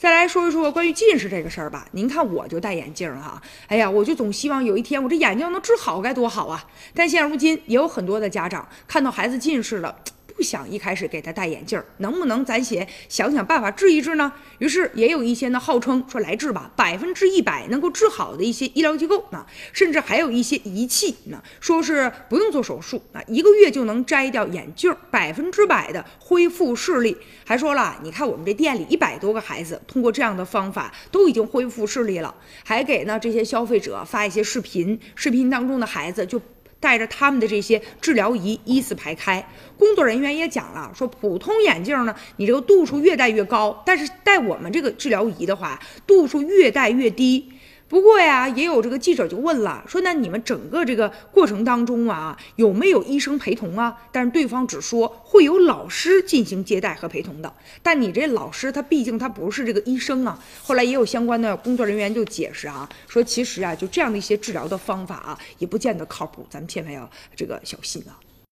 再来说一说关于近视这个事儿吧。您看我就戴眼镜儿哈，哎呀，我就总希望有一天我这眼睛能治好，该多好啊！但现如今也有很多的家长看到孩子近视了。不想一开始给他戴眼镜，能不能咱先想想办法治一治呢？于是也有一些呢号称说来治吧，百分之一百能够治好的一些医疗机构啊，甚至还有一些仪器呢，说是不用做手术啊，一个月就能摘掉眼镜，百分之百的恢复视力。还说了，你看我们这店里一百多个孩子通过这样的方法都已经恢复视力了，还给呢这些消费者发一些视频，视频当中的孩子就。带着他们的这些治疗仪依次排开，工作人员也讲了，说普通眼镜呢，你这个度数越戴越高，但是戴我们这个治疗仪的话，度数越戴越低。不过呀，也有这个记者就问了，说那你们整个这个过程当中啊，有没有医生陪同啊？但是对方只说会有老师进行接待和陪同的。但你这老师他毕竟他不是这个医生啊。后来也有相关的工作人员就解释啊，说其实啊，就这样的一些治疗的方法啊，也不见得靠谱，咱们千万要这个小心啊。